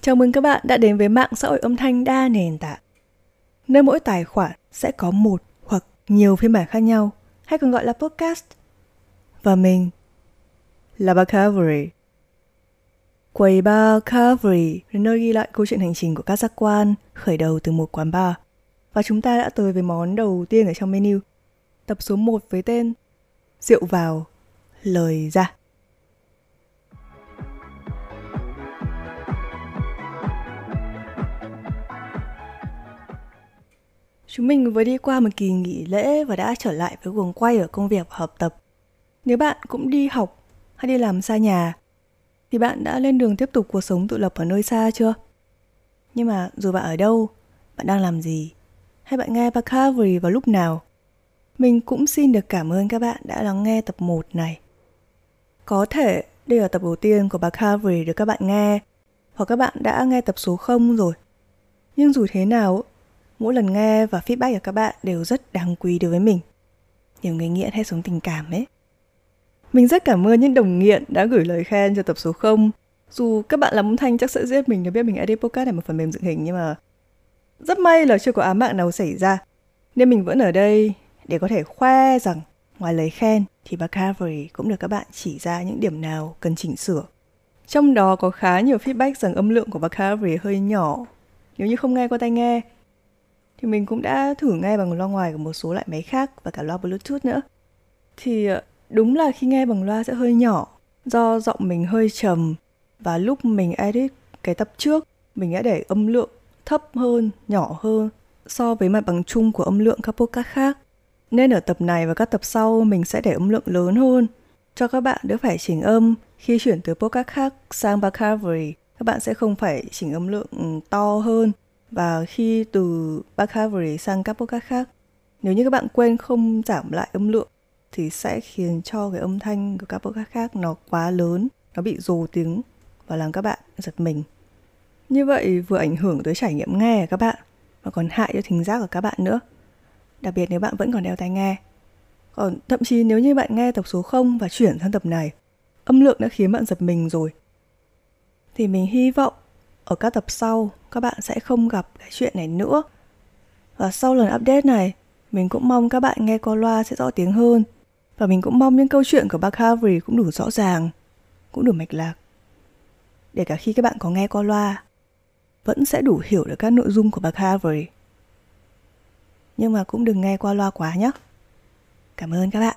Chào mừng các bạn đã đến với mạng xã hội âm thanh đa nền tảng. Nơi mỗi tài khoản sẽ có một hoặc nhiều phiên bản khác nhau, hay còn gọi là podcast. Và mình là Bacavery. Quầy bar Cavalry là nơi ghi lại câu chuyện hành trình của các giác quan khởi đầu từ một quán bar. Và chúng ta đã tới với món đầu tiên ở trong menu, tập số 1 với tên Rượu vào, lời ra. Chúng mình vừa đi qua một kỳ nghỉ lễ và đã trở lại với guồng quay ở công việc và học tập. Nếu bạn cũng đi học hay đi làm xa nhà, thì bạn đã lên đường tiếp tục cuộc sống tự lập ở nơi xa chưa? Nhưng mà dù bạn ở đâu, bạn đang làm gì, hay bạn nghe Bacavery vào lúc nào, mình cũng xin được cảm ơn các bạn đã lắng nghe tập 1 này. Có thể đây là tập đầu tiên của Bacavery được các bạn nghe, hoặc các bạn đã nghe tập số 0 rồi. Nhưng dù thế nào, mỗi lần nghe và feedback của các bạn đều rất đáng quý đối với mình. Nhiều người nghiện hay sống tình cảm ấy. Mình rất cảm ơn những đồng nghiện đã gửi lời khen cho tập số 0. Dù các bạn làm âm thanh chắc sẽ giết mình nếu biết mình edit podcast này một phần mềm dựng hình, nhưng mà rất may là chưa có ám mạng nào xảy ra. Nên mình vẫn ở đây để có thể khoe rằng ngoài lời khen thì Bacavery cũng được các bạn chỉ ra những điểm nào cần chỉnh sửa. Trong đó có khá nhiều feedback rằng âm lượng của Bacavery hơi nhỏ. Nếu như không nghe qua tai nghe thì mình cũng đã thử nghe bằng loa ngoài của một số loại máy khác và cả loa Bluetooth nữa. Thì ờ, đúng là khi nghe bằng loa sẽ hơi nhỏ do giọng mình hơi trầm và lúc mình edit cái tập trước mình đã để âm lượng thấp hơn, nhỏ hơn so với mặt bằng chung của âm lượng các podcast khác. Nên ở tập này và các tập sau mình sẽ để âm lượng lớn hơn cho các bạn đỡ phải chỉnh âm khi chuyển từ podcast khác sang Bacavery. Các bạn sẽ không phải chỉnh âm lượng ừ, to hơn và khi từ Bacavery sang các podcast khác, nếu như các bạn quên không giảm lại âm lượng, thì sẽ khiến cho cái âm thanh của các podcast khác nó quá lớn, nó bị rồ tiếng và làm các bạn giật mình. Như vậy vừa ảnh hưởng tới trải nghiệm nghe của các bạn, mà còn hại cho thính giác của các bạn nữa. Đặc biệt nếu bạn vẫn còn đeo tai nghe. Còn thậm chí nếu như bạn nghe tập số 0 và chuyển sang tập này, âm lượng đã khiến bạn giật mình rồi. Thì mình hy vọng ở các tập sau các bạn sẽ không gặp cái chuyện này nữa. Và sau lần update này, mình cũng mong các bạn nghe qua loa sẽ rõ tiếng hơn. Và mình cũng mong những câu chuyện của bác Harvey cũng đủ rõ ràng, cũng đủ mạch lạc. Để cả khi các bạn có nghe qua loa, vẫn sẽ đủ hiểu được các nội dung của bác Harvey. Nhưng mà cũng đừng nghe qua loa quá nhé. Cảm ơn các bạn.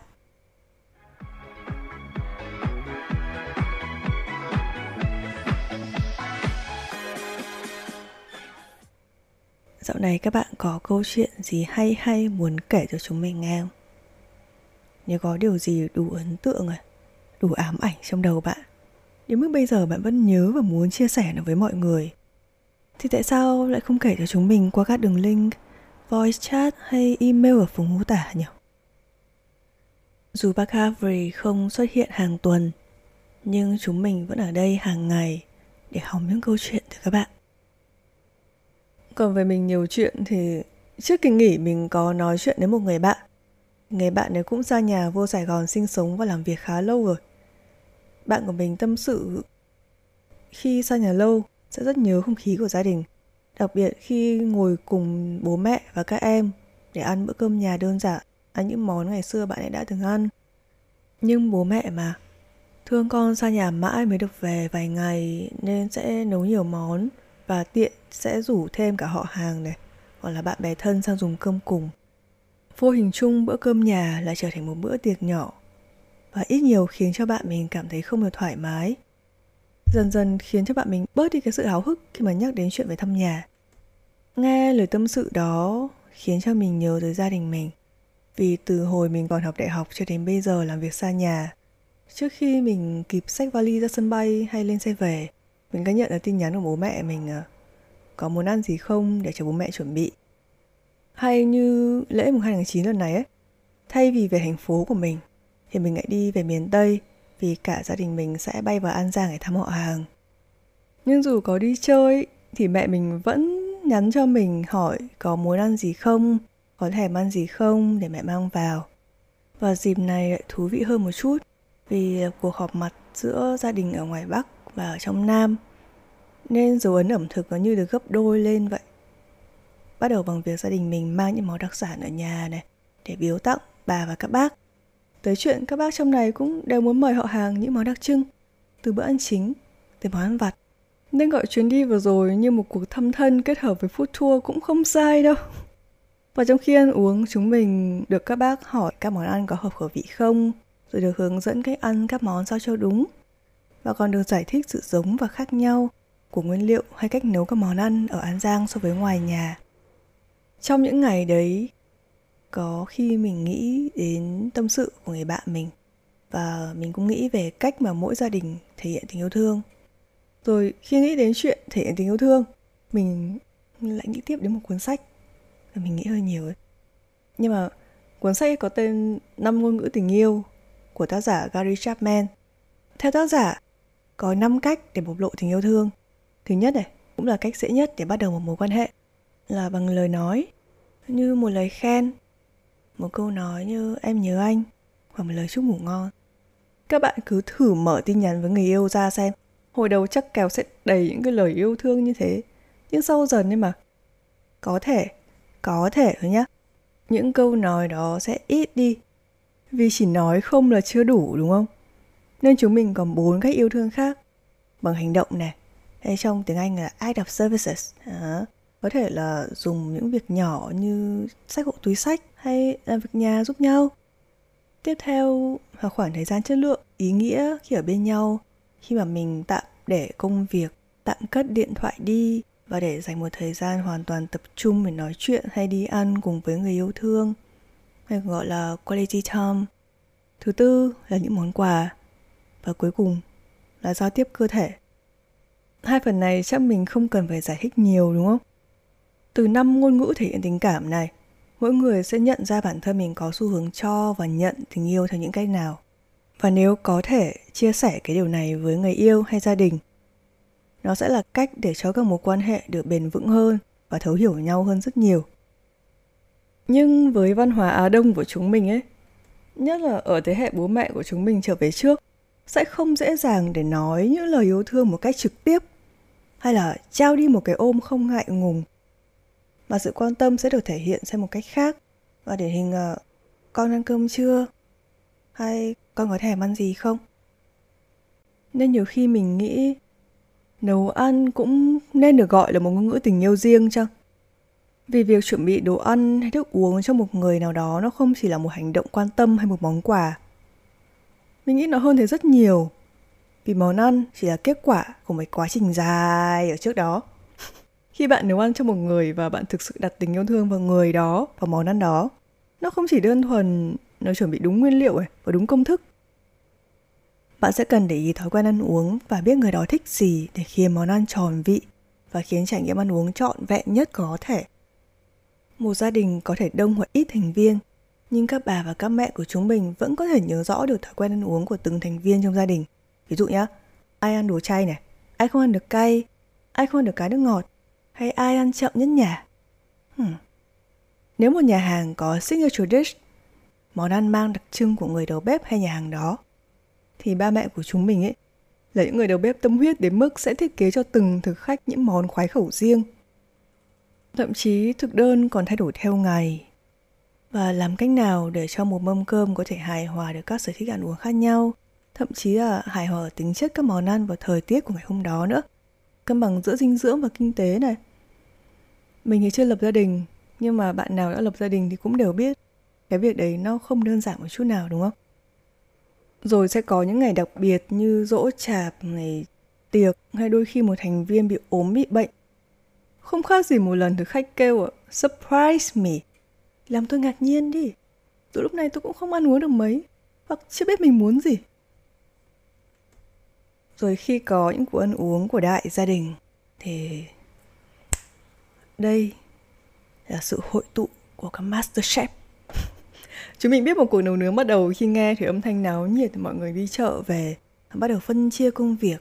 Dạo này các bạn có câu chuyện gì hay hay muốn kể cho chúng mình nghe không? Nếu có điều gì đủ ấn tượng à, đủ ám ảnh trong đầu bạn Đến mức bây giờ bạn vẫn nhớ và muốn chia sẻ nó với mọi người Thì tại sao lại không kể cho chúng mình qua các đường link, voice chat hay email ở phần mô tả nhỉ? Dù bác không xuất hiện hàng tuần Nhưng chúng mình vẫn ở đây hàng ngày để hóng những câu chuyện từ các bạn còn về mình nhiều chuyện thì trước kỳ nghỉ mình có nói chuyện với một người bạn. Người bạn ấy cũng ra nhà vô Sài Gòn sinh sống và làm việc khá lâu rồi. Bạn của mình tâm sự khi xa nhà lâu sẽ rất nhớ không khí của gia đình. Đặc biệt khi ngồi cùng bố mẹ và các em để ăn bữa cơm nhà đơn giản, ăn những món ngày xưa bạn ấy đã từng ăn. Nhưng bố mẹ mà, thương con xa nhà mãi mới được về vài ngày nên sẽ nấu nhiều món và tiện sẽ rủ thêm cả họ hàng này hoặc là bạn bè thân sang dùng cơm cùng. Vô hình chung bữa cơm nhà lại trở thành một bữa tiệc nhỏ và ít nhiều khiến cho bạn mình cảm thấy không được thoải mái. Dần dần khiến cho bạn mình bớt đi cái sự háo hức khi mà nhắc đến chuyện về thăm nhà. Nghe lời tâm sự đó khiến cho mình nhớ tới gia đình mình. Vì từ hồi mình còn học đại học cho đến bây giờ làm việc xa nhà, trước khi mình kịp xách vali ra sân bay hay lên xe về, mình có nhận được tin nhắn của bố mẹ mình à, có muốn ăn gì không để cho bố mẹ chuẩn bị. Hay như lễ mùng 2 tháng 9 lần này ấy, thay vì về thành phố của mình thì mình lại đi về miền Tây vì cả gia đình mình sẽ bay vào An Giang để thăm họ hàng. Nhưng dù có đi chơi thì mẹ mình vẫn nhắn cho mình hỏi có muốn ăn gì không, có thèm ăn gì không để mẹ mang vào. Và dịp này lại thú vị hơn một chút vì cuộc họp mặt giữa gia đình ở ngoài Bắc và ở trong Nam. Nên dấu ấn ẩm thực nó như được gấp đôi lên vậy. Bắt đầu bằng việc gia đình mình mang những món đặc sản ở nhà này để biếu tặng bà và các bác. Tới chuyện các bác trong này cũng đều muốn mời họ hàng những món đặc trưng, từ bữa ăn chính tới món ăn vặt. Nên gọi chuyến đi vừa rồi như một cuộc thăm thân kết hợp với food tour cũng không sai đâu. Và trong khi ăn uống, chúng mình được các bác hỏi các món ăn có hợp khẩu vị không, rồi được hướng dẫn cách ăn các món sao cho đúng. Và còn được giải thích sự giống và khác nhau của nguyên liệu hay cách nấu các món ăn ở An Giang so với ngoài nhà. Trong những ngày đấy, có khi mình nghĩ đến tâm sự của người bạn mình và mình cũng nghĩ về cách mà mỗi gia đình thể hiện tình yêu thương. Rồi khi nghĩ đến chuyện thể hiện tình yêu thương, mình lại nghĩ tiếp đến một cuốn sách và mình nghĩ hơi nhiều ấy. Nhưng mà cuốn sách có tên Năm ngôn ngữ tình yêu của tác giả Gary Chapman. Theo tác giả, có 5 cách để bộc lộ tình yêu thương. Thứ nhất này, cũng là cách dễ nhất để bắt đầu một mối quan hệ là bằng lời nói như một lời khen một câu nói như em nhớ anh hoặc một lời chúc ngủ ngon. Các bạn cứ thử mở tin nhắn với người yêu ra xem. Hồi đầu chắc kèo sẽ đầy những cái lời yêu thương như thế nhưng sau dần ấy mà có thể có thể thôi nhá. Những câu nói đó sẽ ít đi vì chỉ nói không là chưa đủ đúng không? Nên chúng mình còn bốn cách yêu thương khác bằng hành động này hay trong tiếng anh là act of services. À, có thể là dùng những việc nhỏ như sách hộ túi sách hay làm việc nhà giúp nhau. Tiếp theo là khoảng thời gian chất lượng ý nghĩa khi ở bên nhau. Khi mà mình tạm để công việc tạm cất điện thoại đi và để dành một thời gian hoàn toàn tập trung để nói chuyện hay đi ăn cùng với người yêu thương hay gọi là quality time. Thứ tư là những món quà. Và cuối cùng là giao tiếp cơ thể hai phần này chắc mình không cần phải giải thích nhiều đúng không từ năm ngôn ngữ thể hiện tình cảm này, mỗi người sẽ nhận ra bản thân mình có xu hướng cho và nhận tình yêu theo những cách nào. Và nếu có thể chia sẻ cái điều này với người yêu hay gia đình, nó sẽ là cách để cho các mối quan hệ được bền vững hơn và thấu hiểu nhau hơn rất nhiều. Nhưng với văn hóa Á Đông của chúng mình ấy, nhất là ở thế hệ bố mẹ của chúng mình trở về trước, sẽ không dễ dàng để nói những lời yêu thương một cách trực tiếp hay là trao đi một cái ôm không ngại ngùng mà sự quan tâm sẽ được thể hiện theo một cách khác. Và điển hình uh, con ăn cơm chưa hay con có thèm ăn gì không? Nên nhiều khi mình nghĩ nấu ăn cũng nên được gọi là một ngôn ngữ tình yêu riêng chăng? Vì việc chuẩn bị đồ ăn hay thức uống cho một người nào đó nó không chỉ là một hành động quan tâm hay một món quà mình nghĩ nó hơn thế rất nhiều. Vì món ăn chỉ là kết quả của một quá trình dài ở trước đó. Khi bạn nấu ăn cho một người và bạn thực sự đặt tình yêu thương vào người đó và món ăn đó, nó không chỉ đơn thuần nó chuẩn bị đúng nguyên liệu ấy, và đúng công thức. Bạn sẽ cần để ý thói quen ăn uống và biết người đó thích gì để khiến món ăn tròn vị và khiến trải nghiệm ăn uống trọn vẹn nhất có thể. Một gia đình có thể đông hoặc ít thành viên nhưng các bà và các mẹ của chúng mình vẫn có thể nhớ rõ được thói quen ăn uống của từng thành viên trong gia đình ví dụ nhé ai ăn đồ chay này ai không ăn được cay ai không ăn được cá nước ngọt hay ai ăn chậm nhất nhà? Hmm. Nếu một nhà hàng có signature dish, món ăn mang đặc trưng của người đầu bếp hay nhà hàng đó, thì ba mẹ của chúng mình ấy là những người đầu bếp tâm huyết đến mức sẽ thiết kế cho từng thực khách những món khoái khẩu riêng. Thậm chí thực đơn còn thay đổi theo ngày. Và làm cách nào để cho một mâm cơm có thể hài hòa được các sở thích ăn uống khác nhau, thậm chí là hài hòa tính chất các món ăn và thời tiết của ngày hôm đó nữa. Cân bằng giữa dinh dưỡng và kinh tế này. Mình thì chưa lập gia đình nhưng mà bạn nào đã lập gia đình thì cũng đều biết cái việc đấy nó không đơn giản một chút nào đúng không? Rồi sẽ có những ngày đặc biệt như dỗ chạp ngày tiệc hay đôi khi một thành viên bị ốm bị bệnh. Không khác gì một lần thực khách kêu surprise me làm tôi ngạc nhiên đi. Từ lúc này tôi cũng không ăn uống được mấy. Hoặc chưa biết mình muốn gì. Rồi khi có những cuộc ăn uống của đại gia đình, thì đây là sự hội tụ của các master chef chúng mình biết một cuộc nấu nướng bắt đầu khi nghe thì âm thanh náo nhiệt mọi người đi chợ về, bắt đầu phân chia công việc.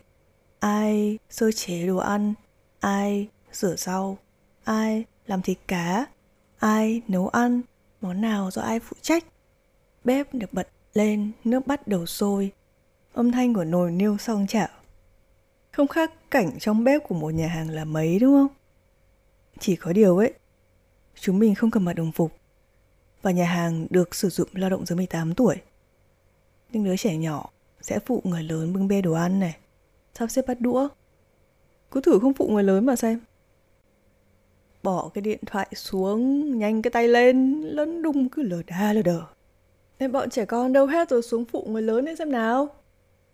Ai sơ chế đồ ăn, ai rửa rau, ai làm thịt cá ai nấu ăn món nào do ai phụ trách bếp được bật lên nước bắt đầu sôi âm thanh của nồi niêu xong chảo Không khác cảnh trong bếp của một nhà hàng là mấy đúng không? Chỉ có điều ấy, chúng mình không cần mặc đồng phục và nhà hàng được sử dụng lao động dưới 18 tuổi. Những đứa trẻ nhỏ sẽ phụ người lớn bưng bê đồ ăn này, sắp xếp bắt đũa. Cứ thử không phụ người lớn mà xem. Bỏ cái điện thoại xuống, nhanh cái tay lên, lấn đung cứ lờ đa lờ đờ. Nên bọn trẻ con đâu hết rồi xuống phụ người lớn ấy xem nào.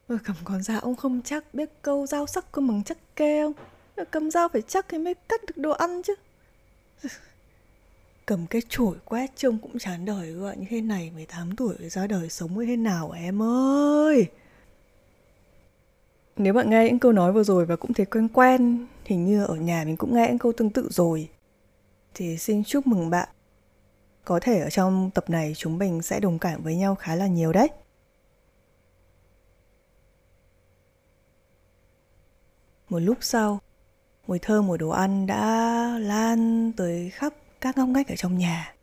Rồi cầm con dao ông không chắc biết câu dao sắc có bằng chắc kê không? Rồi cầm dao phải chắc thì mới cắt được đồ ăn chứ. Cầm cái chổi quét trông cũng chán đời gọi như thế này 18 tuổi ra đời sống như thế nào à, em ơi. Nếu bạn nghe những câu nói vừa rồi và cũng thấy quen quen, hình như ở nhà mình cũng nghe những câu tương tự rồi, thì xin chúc mừng bạn. Có thể ở trong tập này chúng mình sẽ đồng cảm với nhau khá là nhiều đấy. Một lúc sau, mùi thơm của đồ ăn đã lan tới khắp các ngóc ngách ở trong nhà.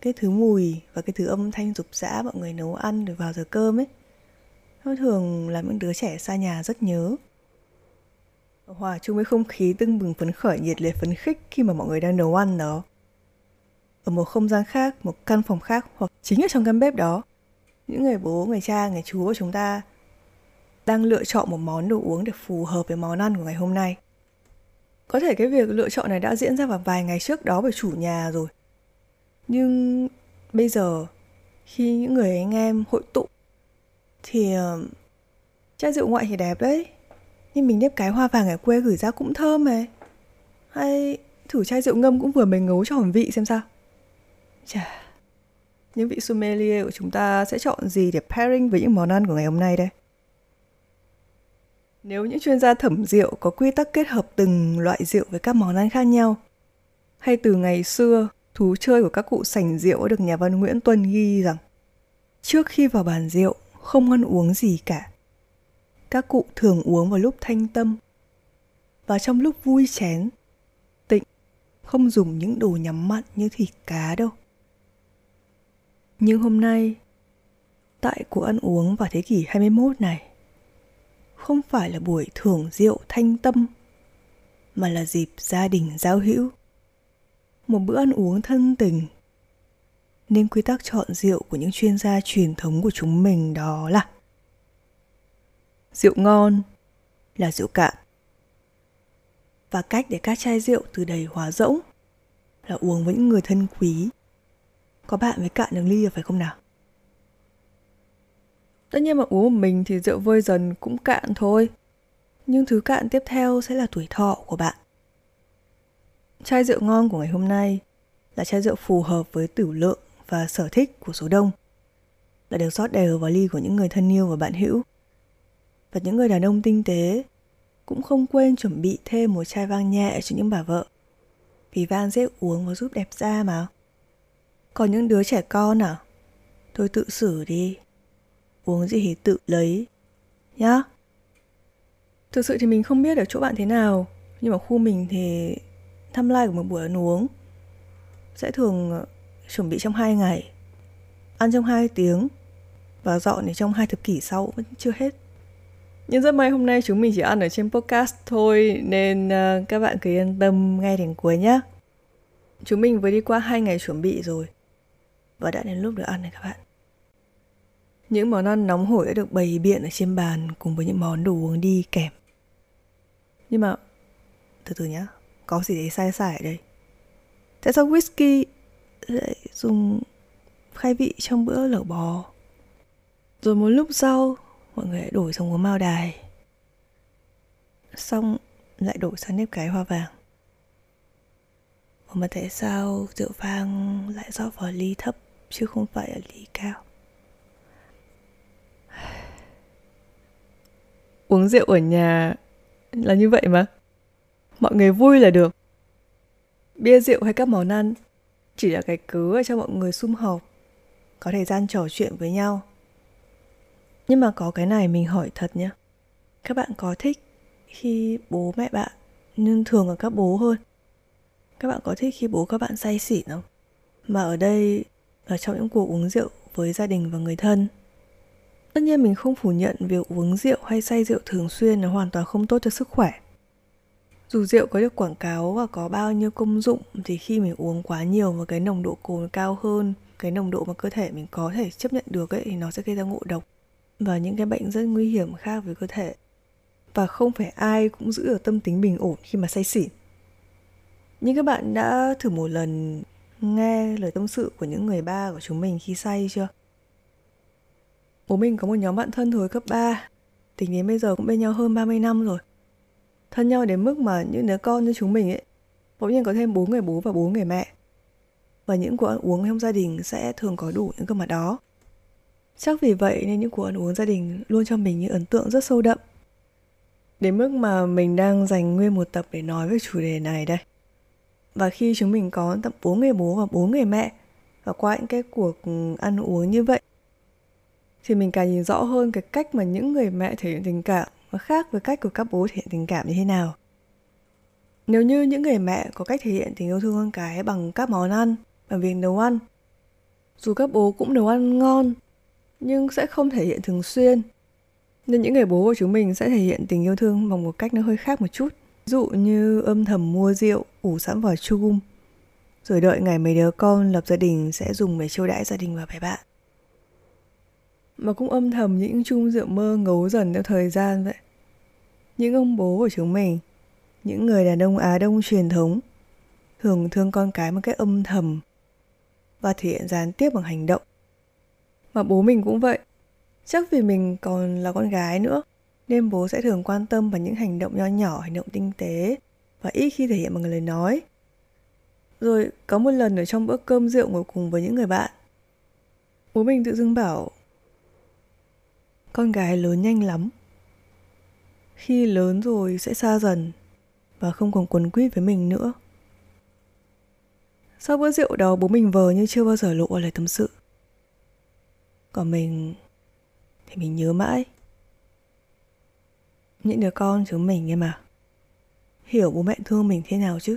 Cái thứ mùi và cái thứ âm thanh rục rã mọi người nấu ăn rồi vào giờ cơm ấy, nó thường làm những đứa trẻ xa nhà rất nhớ. Hòa chung với không khí tưng bừng phấn khởi nhiệt liệt phấn khích khi mà mọi người đang nấu ăn đó. Ở một không gian khác, một căn phòng khác hoặc chính ở trong căn bếp đó, những người bố, người cha, người chú của chúng ta đang lựa chọn một món đồ uống để phù hợp với món ăn của ngày hôm nay. Có thể cái việc lựa chọn này đã diễn ra vào vài ngày trước đó bởi chủ nhà rồi. Nhưng bây giờ khi những người anh em hội tụ thì ờ, chai rượu ngoại thì đẹp đấy. Nhưng mình nếp cái hoa vàng ở quê gửi ra cũng thơm mà. Hay thử chai rượu ngâm cũng vừa mới ngấu cho hồn vị xem sao. Chà, những vị sommelier của chúng ta sẽ chọn gì để pairing với những món ăn của ngày hôm nay đây? Nếu những chuyên gia thẩm rượu có quy tắc kết hợp từng loại rượu với các món ăn khác nhau, hay từ ngày xưa, thú chơi của các cụ sành rượu được nhà văn Nguyễn Tuân ghi rằng trước khi vào bàn rượu không ăn uống gì cả. Các cụ thường uống vào lúc thanh tâm và trong lúc vui chén, tịnh, không dùng những đồ nhắm mặn như thịt cá đâu. Nhưng hôm nay, tại cuộc ăn uống vào thế kỷ 21 này, không phải là buổi thưởng rượu thanh tâm mà là dịp gia đình giao hữu một bữa ăn uống thân tình nên quy tắc chọn rượu của những chuyên gia truyền thống của chúng mình đó là rượu ngon là rượu cạn và cách để các chai rượu từ đầy hóa rỗng là uống với những người thân quý có bạn với cạn được ly phải không nào Tất nhiên mà uống một mình thì rượu vơi dần cũng cạn thôi. Nhưng thứ cạn tiếp theo sẽ là tuổi thọ của bạn. Chai rượu ngon của ngày hôm nay là chai rượu phù hợp với tửu lượng và sở thích của số đông. Là được rót đều vào ly của những người thân yêu và bạn hữu. Và những người đàn ông tinh tế cũng không quên chuẩn bị thêm một chai vang nhẹ cho những bà vợ. Vì vang dễ uống và giúp đẹp da mà. Còn những đứa trẻ con à? Thôi tự xử đi uống gì thì tự lấy, nhá thực sự thì mình không biết ở chỗ bạn thế nào, nhưng mà khu mình thì thăm lai của một buổi ăn uống sẽ thường ờ, chuẩn bị trong hai ngày ăn trong hai tiếng và dọn thì trong hai thập kỷ sau vẫn chưa hết nhưng rất may hôm nay chúng mình chỉ ăn ở trên podcast thôi nên uh, các bạn cứ yên tâm nghe đến cuối nhé chúng mình vừa đi qua hai ngày chuẩn bị rồi và đã đến lúc được ăn này các bạn những món ăn nóng hổi đã được bày biện ở trên bàn cùng với những món đồ uống đi kèm. Nhưng mà, từ từ nhá, có gì đấy sai sai ở đây. Tại sao whisky lại dùng khai vị trong bữa lẩu bò? Rồi một lúc sau, mọi người lại đổi sang uống mao đài. Xong, lại đổi sang nếp cái hoa vàng. Mà tại sao rượu vang lại rót vào ly thấp, chứ không phải ở ly cao? uống rượu ở nhà là như vậy mà mọi người vui là được bia rượu hay các món ăn chỉ là cái cớ cho mọi người sum họp, có thời gian trò chuyện với nhau nhưng mà có cái này mình hỏi thật nhé các bạn có thích khi bố mẹ bạn nhưng thường là các bố hơn? Các bạn có thích khi bố các bạn say xỉn không? Mà ở đây, ở trong những cuộc uống rượu với gia đình và người thân, Tất nhiên mình không phủ nhận việc uống rượu hay say rượu thường xuyên là hoàn toàn không tốt cho sức khỏe. Dù rượu có được quảng cáo và có bao nhiêu công dụng thì khi mình uống quá nhiều và cái nồng độ cồn cao hơn, cái nồng độ mà cơ thể mình có thể chấp nhận được ấy, thì nó sẽ gây ra ngộ độc và những cái bệnh rất nguy hiểm khác với cơ thể. Và không phải ai cũng giữ được tâm tính bình ổn khi mà say xỉn. Nhưng các bạn đã thử một lần nghe lời tâm sự của những người ba của chúng mình khi say chưa? Bố mình có một nhóm bạn thân hồi cấp 3 Tính đến bây giờ cũng bên nhau hơn 30 năm rồi Thân nhau đến mức mà những đứa con như chúng mình ấy, Bỗng nhiên có thêm bốn người bố và bốn người mẹ Và những cuộc ăn uống trong gia đình sẽ thường có đủ những cơ mặt đó Chắc vì vậy nên những cuộc ăn uống gia đình luôn cho mình những ấn tượng rất sâu đậm Đến mức mà mình đang dành nguyên một tập để nói về chủ đề này đây Và khi chúng mình có tận 4 người bố và 4 người mẹ Và qua những cái cuộc ăn uống như vậy thì mình càng nhìn rõ hơn cái cách mà những người mẹ thể hiện tình cảm và khác với cách của các bố thể hiện tình cảm như thế nào. Nếu như những người mẹ có cách thể hiện tình yêu thương con cái bằng các món ăn, bằng việc nấu ăn, dù các bố cũng nấu ăn ngon, nhưng sẽ không thể hiện thường xuyên. Nên những người bố của chúng mình sẽ thể hiện tình yêu thương bằng một cách nó hơi khác một chút. Ví dụ như âm thầm mua rượu, ủ sẵn vào chum, rồi đợi ngày mấy đứa con lập gia đình sẽ dùng để chiêu đãi gia đình và bè bạn mà cũng âm thầm những chung rượu mơ ngấu dần theo thời gian vậy. Những ông bố của chúng mình, những người đàn ông Á Đông truyền thống, thường thương con cái một cách âm thầm và thể hiện gián tiếp bằng hành động. Mà bố mình cũng vậy. Chắc vì mình còn là con gái nữa, nên bố sẽ thường quan tâm vào những hành động nho nhỏ, hành động tinh tế và ít khi thể hiện bằng lời nói. Rồi có một lần ở trong bữa cơm rượu ngồi cùng với những người bạn, bố mình tự dưng bảo con gái lớn nhanh lắm khi lớn rồi sẽ xa dần và không còn quấn quýt với mình nữa sau bữa rượu đó bố mình vờ như chưa bao giờ lộ lời tâm sự còn mình thì mình nhớ mãi. Những đứa con chúng mình em mà. Hiểu bố mẹ thương mình thế nào chứ?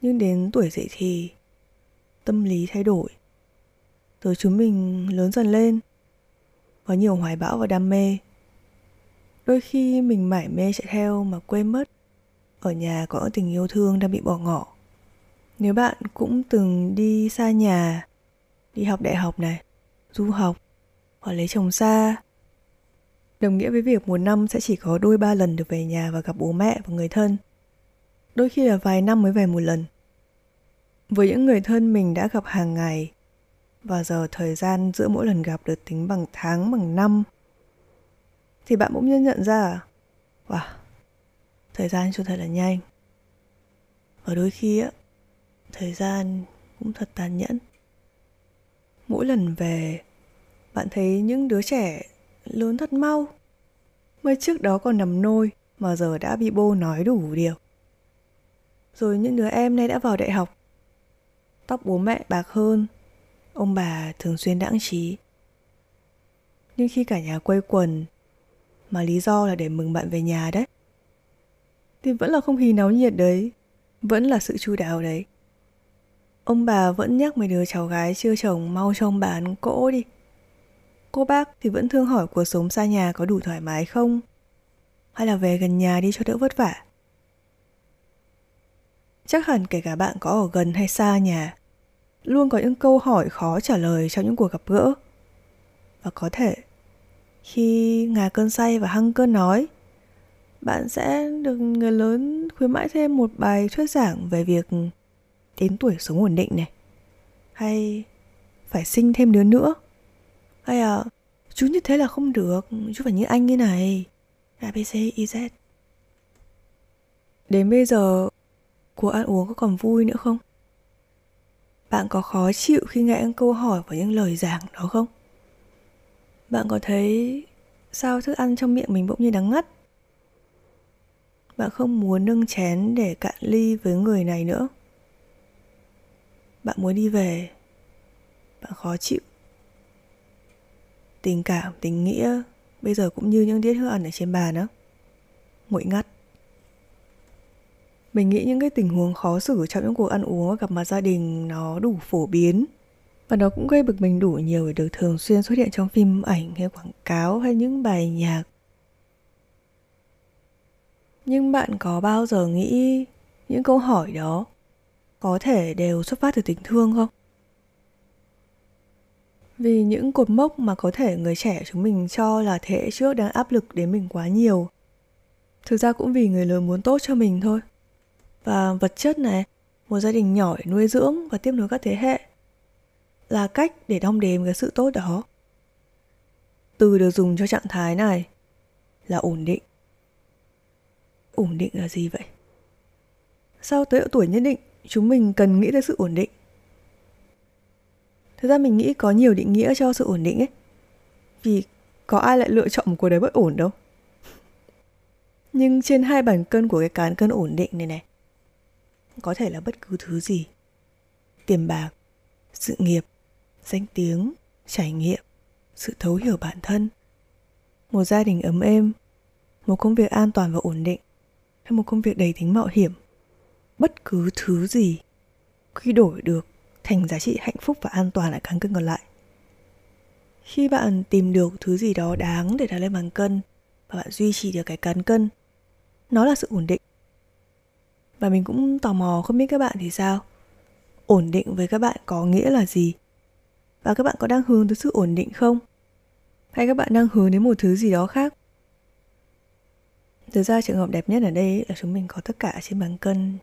Nhưng đến tuổi dậy thì tâm lý thay đổi. Rồi chúng mình lớn dần lên, có nhiều hoài bão và đam mê. Đôi khi mình mải mê chạy theo mà quên mất ở nhà có tình yêu thương đang bị bỏ ngỏ. Nếu bạn cũng từng đi xa nhà, đi học đại học này du học hoặc lấy chồng xa. Đồng nghĩa với việc một năm sẽ chỉ có đôi ba lần được về nhà và gặp bố mẹ và người thân. Đôi khi là vài năm mới về một lần. Với những người thân mình đã gặp hàng ngày và giờ thời gian giữa mỗi lần gặp được tính bằng tháng, bằng năm, thì bạn bỗng nhiên nhận ra, wow, thời gian cho thật là nhanh. Và đôi khi á, thời gian cũng thật tàn nhẫn mỗi lần về bạn thấy những đứa trẻ lớn thật mau mới trước đó còn nằm nôi mà giờ đã bị bô nói đủ điều rồi những đứa em nay đã vào đại học tóc bố mẹ bạc hơn ông bà thường xuyên đãng trí. Nhưng khi cả nhà quây quần, mà lý do là để mừng bạn về nhà đấy, thì vẫn là không khí náo nhiệt đấy, vẫn là sự chu đáo đấy. Ông bà vẫn nhắc mấy đứa cháu gái chưa chồng mau trông bán cỗ đi. Cô bác thì vẫn thương hỏi cuộc sống xa nhà có đủ thoải mái không? Hay là về gần nhà đi cho đỡ vất vả? Chắc hẳn kể cả bạn có ở gần hay xa nhà, luôn có những câu hỏi khó trả lời trong những cuộc gặp gỡ và có thể, khi ngà cơn say và hăng cơn nói, bạn sẽ được người lớn khuyến mãi thêm một bài thuyết giảng về việc đến tuổi sống ổn định này? Hay phải sinh thêm đứa nữa? Hay à, chú như thế là không được chú phải như anh như này? Abc iz e, đến bây giờ cuộc ăn uống có còn vui nữa không? Bạn có khó chịu khi nghe những câu hỏi và những lời giảng đó không? Bạn có thấy sao thức ăn trong miệng mình bỗng nhiên đắng ngắt? Bạn không muốn nâng chén để cạn ly với người này nữa? Bạn muốn đi về. Bạn khó chịu. Tình cảm, tình nghĩa bây giờ cũng như những đĩa thức ăn ở trên bàn đó nguội ngắt. Mình nghĩ những cái tình huống khó xử trong những cuộc ăn uống và gặp mặt gia đình nó đủ phổ biến. Và nó cũng gây bực mình đủ nhiều để được thường xuyên xuất hiện trong phim ảnh hay quảng cáo hay những bài nhạc. Nhưng bạn có bao giờ nghĩ những câu hỏi đó có thể đều xuất phát từ tình thương không? Vì những cột mốc mà có thể người trẻ chúng mình cho là thế hệ trước đang áp lực đến mình quá nhiều. Thực ra cũng vì người lớn muốn tốt cho mình thôi. Và vật chất này, một gia đình nhỏ để nuôi dưỡng và tiếp nối các thế hệ là cách để đong đếm cái sự tốt đó. Từ được dùng cho trạng thái này là ổn định. Ổn định là gì vậy? Sau tới độ tuổi nhất định, chúng mình cần nghĩ tới sự ổn định. Thực ra mình nghĩ có nhiều định nghĩa cho sự ổn định ấy. Vì có ai lại lựa chọn một cuộc đời bất ổn đâu. Nhưng trên hai bàn cân của cái cán cân ổn định này này, có thể là bất cứ thứ gì. Tiền bạc, sự nghiệp, danh tiếng, trải nghiệm, sự thấu hiểu bản thân, một gia đình ấm êm, một công việc an toàn và ổn định, hay một công việc đầy tính mạo hiểm. Bất cứ thứ gì quy đổi được thành giá trị hạnh phúc và an toàn ở cán cân còn lại. Khi bạn tìm được thứ gì đó đáng để đặt lên bàn cân và bạn duy trì được cái cán cân, nó là sự ổn định. Và mình cũng tò mò không biết các bạn thì sao. Ổn định với các bạn có nghĩa là gì? Và các bạn có đang hướng tới sự ổn định không? Hay các bạn đang hướng đến một thứ gì đó khác? Thực ra trường hợp đẹp nhất ở đây là chúng mình có tất cả trên bàn cân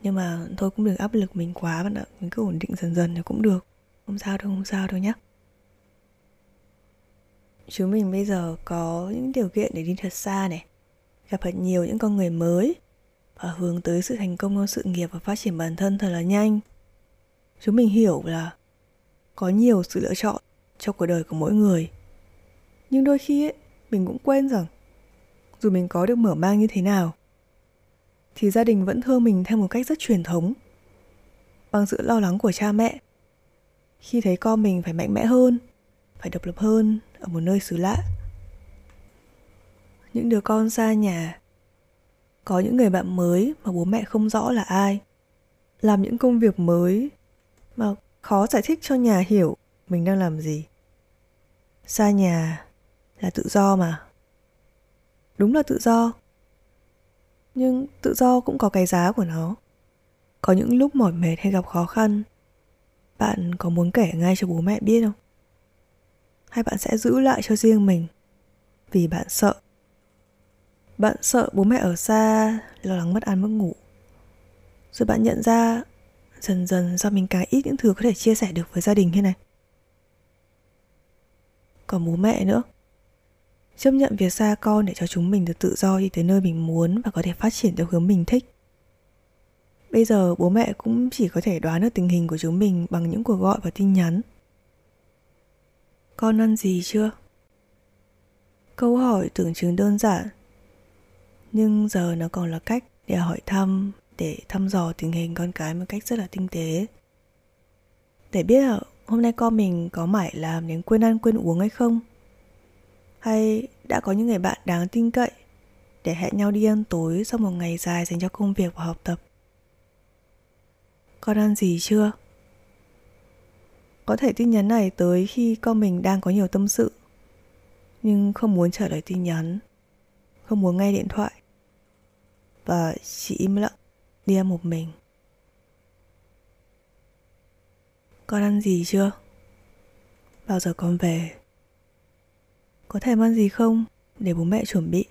nhưng mà thôi cũng đừng áp lực mình quá bạn ạ. Mình cứ ổn định dần dần thì cũng được. Không sao đâu không sao đâu nhé chúng mình bây giờ có những điều kiện để đi thật xa này gặp thật nhiều những con người mới và hướng tới sự thành công trong sự nghiệp và phát triển bản thân thật là nhanh. Chúng mình hiểu là có nhiều sự lựa chọn trong cuộc đời của mỗi người. Nhưng đôi khi ấy, mình cũng quên rằng dù mình có được mở mang như thế nào thì gia đình vẫn thương mình theo một cách rất truyền thống. Bằng sự lo lắng của cha mẹ, khi thấy con mình phải mạnh mẽ hơn, phải độc lập hơn ở một nơi xứ lạ. Những đứa con xa nhà, có những người bạn mới mà bố mẹ không rõ là ai, làm những công việc mới mà khó giải thích cho nhà hiểu mình đang làm gì. Xa nhà là tự do mà. Đúng là tự do nhưng tự do cũng có cái giá của nó. Có những lúc mỏi mệt hay gặp khó khăn, bạn có muốn kể ngay cho bố mẹ biết không? Hay bạn sẽ giữ lại cho riêng mình vì bạn sợ? Bạn sợ bố mẹ ở xa, lo lắng mất ăn mất ngủ. Rồi bạn nhận ra dần dần do mình càng ít những thứ có thể chia sẻ được với gia đình thế này. Còn bố mẹ nữa chấp nhận việc xa con để cho chúng mình được tự do đi tới nơi mình muốn và có thể phát triển theo hướng mình thích. Bây giờ, bố mẹ cũng chỉ có thể đoán được tình hình của chúng mình bằng những cuộc gọi và tin nhắn. Con ăn gì chưa? Câu hỏi tưởng chừng đơn giản, nhưng giờ nó còn là cách để hỏi thăm, để thăm dò tình hình con cái một cách rất là tinh tế. Để biết là hôm nay con mình có mải làm đến quên ăn quên uống hay không? Hay đã có những người bạn đáng tin cậy để hẹn nhau đi ăn tối sau một ngày dài dành cho công việc và học tập? Con ăn gì chưa? Có thể tin nhắn này tới khi con mình đang có nhiều tâm sự, nhưng không muốn trả lời tin nhắn, không muốn nghe điện thoại và chỉ im lặng đi ăn một mình. Con ăn gì chưa? Bao giờ con về? Có thèm ăn gì không? Để bố mẹ chuẩn bị.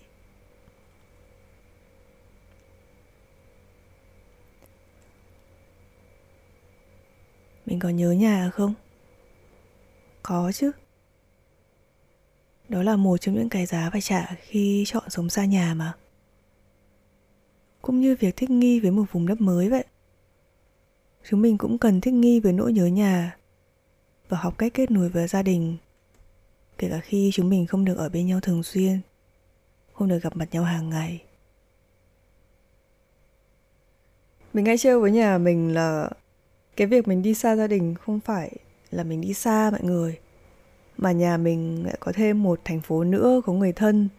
Mình có nhớ nhà không? Có chứ. Đó là một trong những cái giá phải trả khi chọn sống xa nhà mà. Cũng như việc thích nghi với một vùng đất mới vậy. Chúng mình cũng cần thích nghi với nỗi nhớ nhà và học cách kết nối với gia đình kể cả khi chúng mình không được ở bên nhau thường xuyên, không được gặp mặt nhau hàng ngày. Mình hay trêu với nhà mình là cái việc mình đi xa gia đình không phải là mình đi xa mọi người, mà nhà mình lại có thêm một thành phố nữa, có người thân.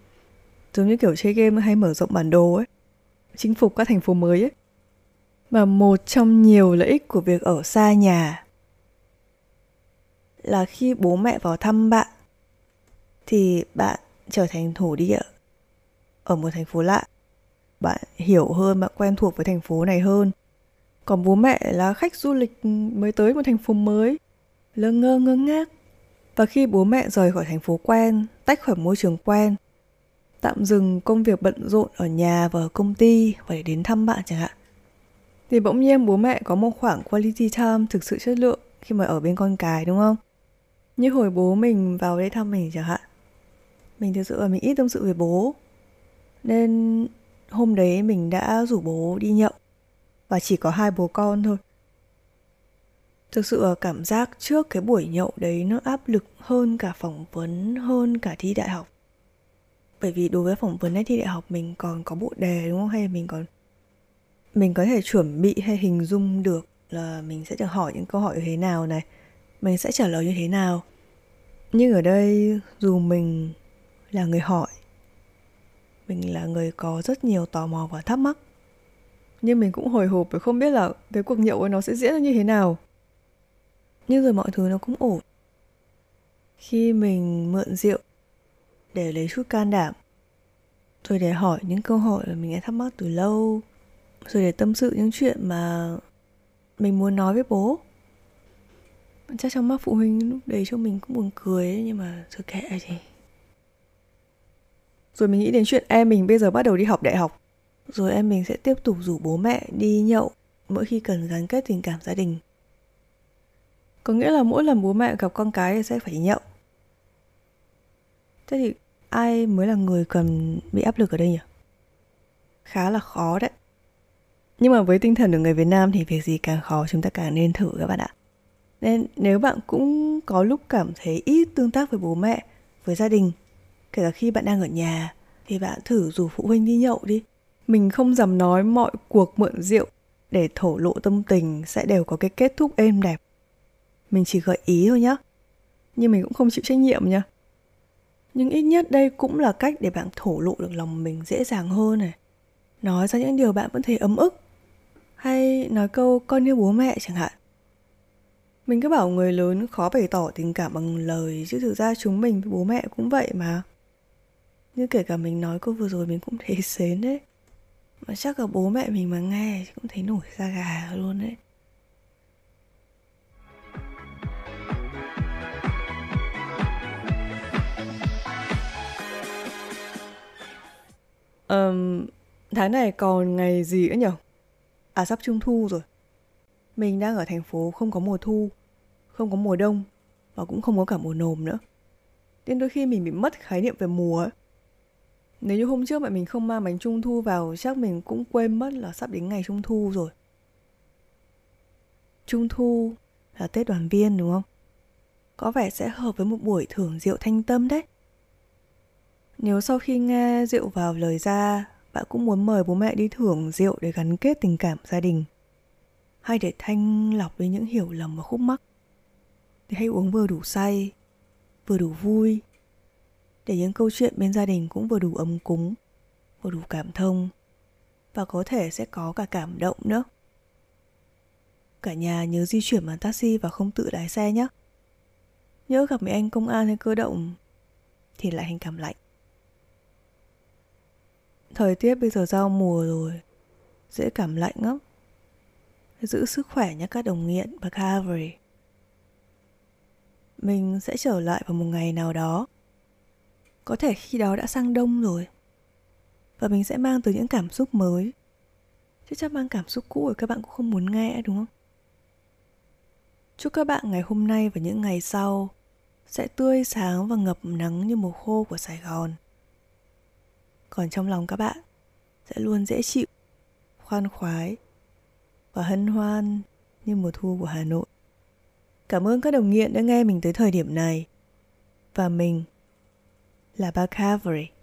Giống như kiểu chơi game hay mở rộng bản đồ ấy, chinh phục các thành phố mới ấy. Mà một trong nhiều lợi ích của việc ở xa nhà là khi bố mẹ vào thăm bạn thì bạn trở thành thổ địa ở một thành phố lạ. Bạn hiểu hơn, bạn quen thuộc với thành phố này hơn. Còn bố mẹ là khách du lịch mới tới một thành phố mới. Lơ ngơ ngơ ngác. Và khi bố mẹ rời khỏi thành phố quen, tách khỏi môi trường quen, tạm dừng công việc bận rộn ở nhà và ở công ty và để đến thăm bạn chẳng hạn. Thì bỗng nhiên bố mẹ có một khoảng quality time thực sự chất lượng khi mà ở bên con cái, đúng không? Như hồi bố mình vào đây thăm mình chẳng hạn mình thực sự là mình ít tâm sự về bố. Nên hôm đấy mình đã rủ bố đi nhậu. Và chỉ có hai bố con thôi. Thực sự là cảm giác trước cái buổi nhậu đấy nó áp lực hơn cả phỏng vấn, hơn cả thi đại học. Bởi vì đối với phỏng vấn hay thi đại học mình còn có bộ đề, đúng không? Hay mình còn, mình có thể chuẩn bị hay hình dung được là mình sẽ được hỏi những câu hỏi như thế nào này. Mình sẽ trả lời như thế nào. Nhưng ở đây dù mình là người hỏi. Mình là người có rất nhiều tò mò và thắc mắc. Nhưng mình cũng hồi hộp vì không biết là cái cuộc nhậu ấy nó sẽ diễn ra như thế nào. Nhưng rồi mọi thứ nó cũng ổn. Khi mình mượn rượu để lấy chút can đảm rồi để hỏi những câu hỏi mà mình đã thắc mắc từ lâu rồi để tâm sự những chuyện mà mình muốn nói với bố. Chắc trong mắt phụ huynh lúc đấy cho mình cũng buồn cười ấy, nhưng mà thôi kệ thì rồi mình nghĩ đến chuyện em mình bây giờ bắt đầu đi học đại học. Rồi em mình sẽ tiếp tục rủ bố mẹ đi nhậu mỗi khi cần gắn kết tình cảm gia đình. Có nghĩa là mỗi lần bố mẹ gặp con cái thì sẽ phải nhậu. Thế thì ai mới là người cần bị áp lực ở đây nhỉ? Khá là khó đấy. Nhưng mà với tinh thần của người Việt Nam thì việc gì càng khó chúng ta càng nên thử các bạn ạ. Nên nếu bạn cũng có lúc cảm thấy ít tương tác với bố mẹ, với gia đình, kể cả khi bạn đang ở nhà, thì bạn thử rủ phụ huynh đi nhậu đi. Mình không dám nói mọi cuộc mượn rượu để thổ lộ tâm tình sẽ đều có cái kết thúc êm đẹp. Mình chỉ gợi ý thôi nhá. Nhưng mình cũng không chịu trách nhiệm nhá Nhưng ít nhất đây cũng là cách để bạn thổ lộ được lòng mình dễ dàng hơn này. Nói ra những điều bạn vẫn thấy ấm ức hay nói câu con yêu bố mẹ chẳng hạn mình cứ bảo người lớn khó bày tỏ tình cảm bằng lời chứ thực ra chúng mình với bố mẹ cũng vậy mà như kể cả mình nói câu vừa rồi mình cũng thấy xến đấy mà chắc là bố mẹ mình mà nghe cũng thấy nổi da gà luôn đấy um, tháng này còn ngày gì nữa nhỉ À sắp trung thu rồi. Mình đang ở thành phố không có mùa thu, không có mùa đông và cũng không có cả mùa nồm nữa. Nên đôi khi mình bị mất khái niệm về mùa ấy. Nếu như hôm trước mà mình không mang bánh trung thu vào, chắc mình cũng quên mất là sắp đến ngày trung thu rồi. Trung thu là Tết đoàn viên, đúng không? Có vẻ sẽ hợp với một buổi thưởng rượu thanh tâm đấy. Nếu sau khi nghe rượu vào lời ra, bạn cũng muốn mời bố mẹ đi thưởng rượu để gắn kết tình cảm gia đình hay để thanh lọc đi những hiểu lầm và khúc mắc thì hãy uống vừa đủ say, vừa đủ vui để những câu chuyện bên gia đình cũng vừa đủ ấm cúng, vừa đủ cảm thông. Và có thể sẽ có cả cảm động nữa. Cả nhà nhớ di chuyển bằng taxi và không tự lái xe nhé. Nhớ gặp mấy anh công an hay cơ động, thì lại hành cảm lạnh. Thời tiết bây giờ giao mùa rồi, Dễ cảm lạnh lắm. Giữ sức khỏe nhé các đồng nghiện và Calvary. Mình sẽ trở lại vào một ngày nào đó. Có thể khi đó đã sang đông rồi. Và mình sẽ mang tới những cảm xúc mới. Chứ chắc mang cảm xúc cũ rồi các bạn cũng không muốn nghe, đúng không? Chúc các bạn ngày hôm nay và những ngày sau sẽ tươi sáng và ngập nắng như mùa khô của Sài Gòn. Còn trong lòng các bạn sẽ luôn dễ chịu, khoan khoái và hân hoan như mùa thu của hà nội. Cảm ơn các đồng nghiện đã nghe mình tới thời điểm này. Và mình là ba Cavalry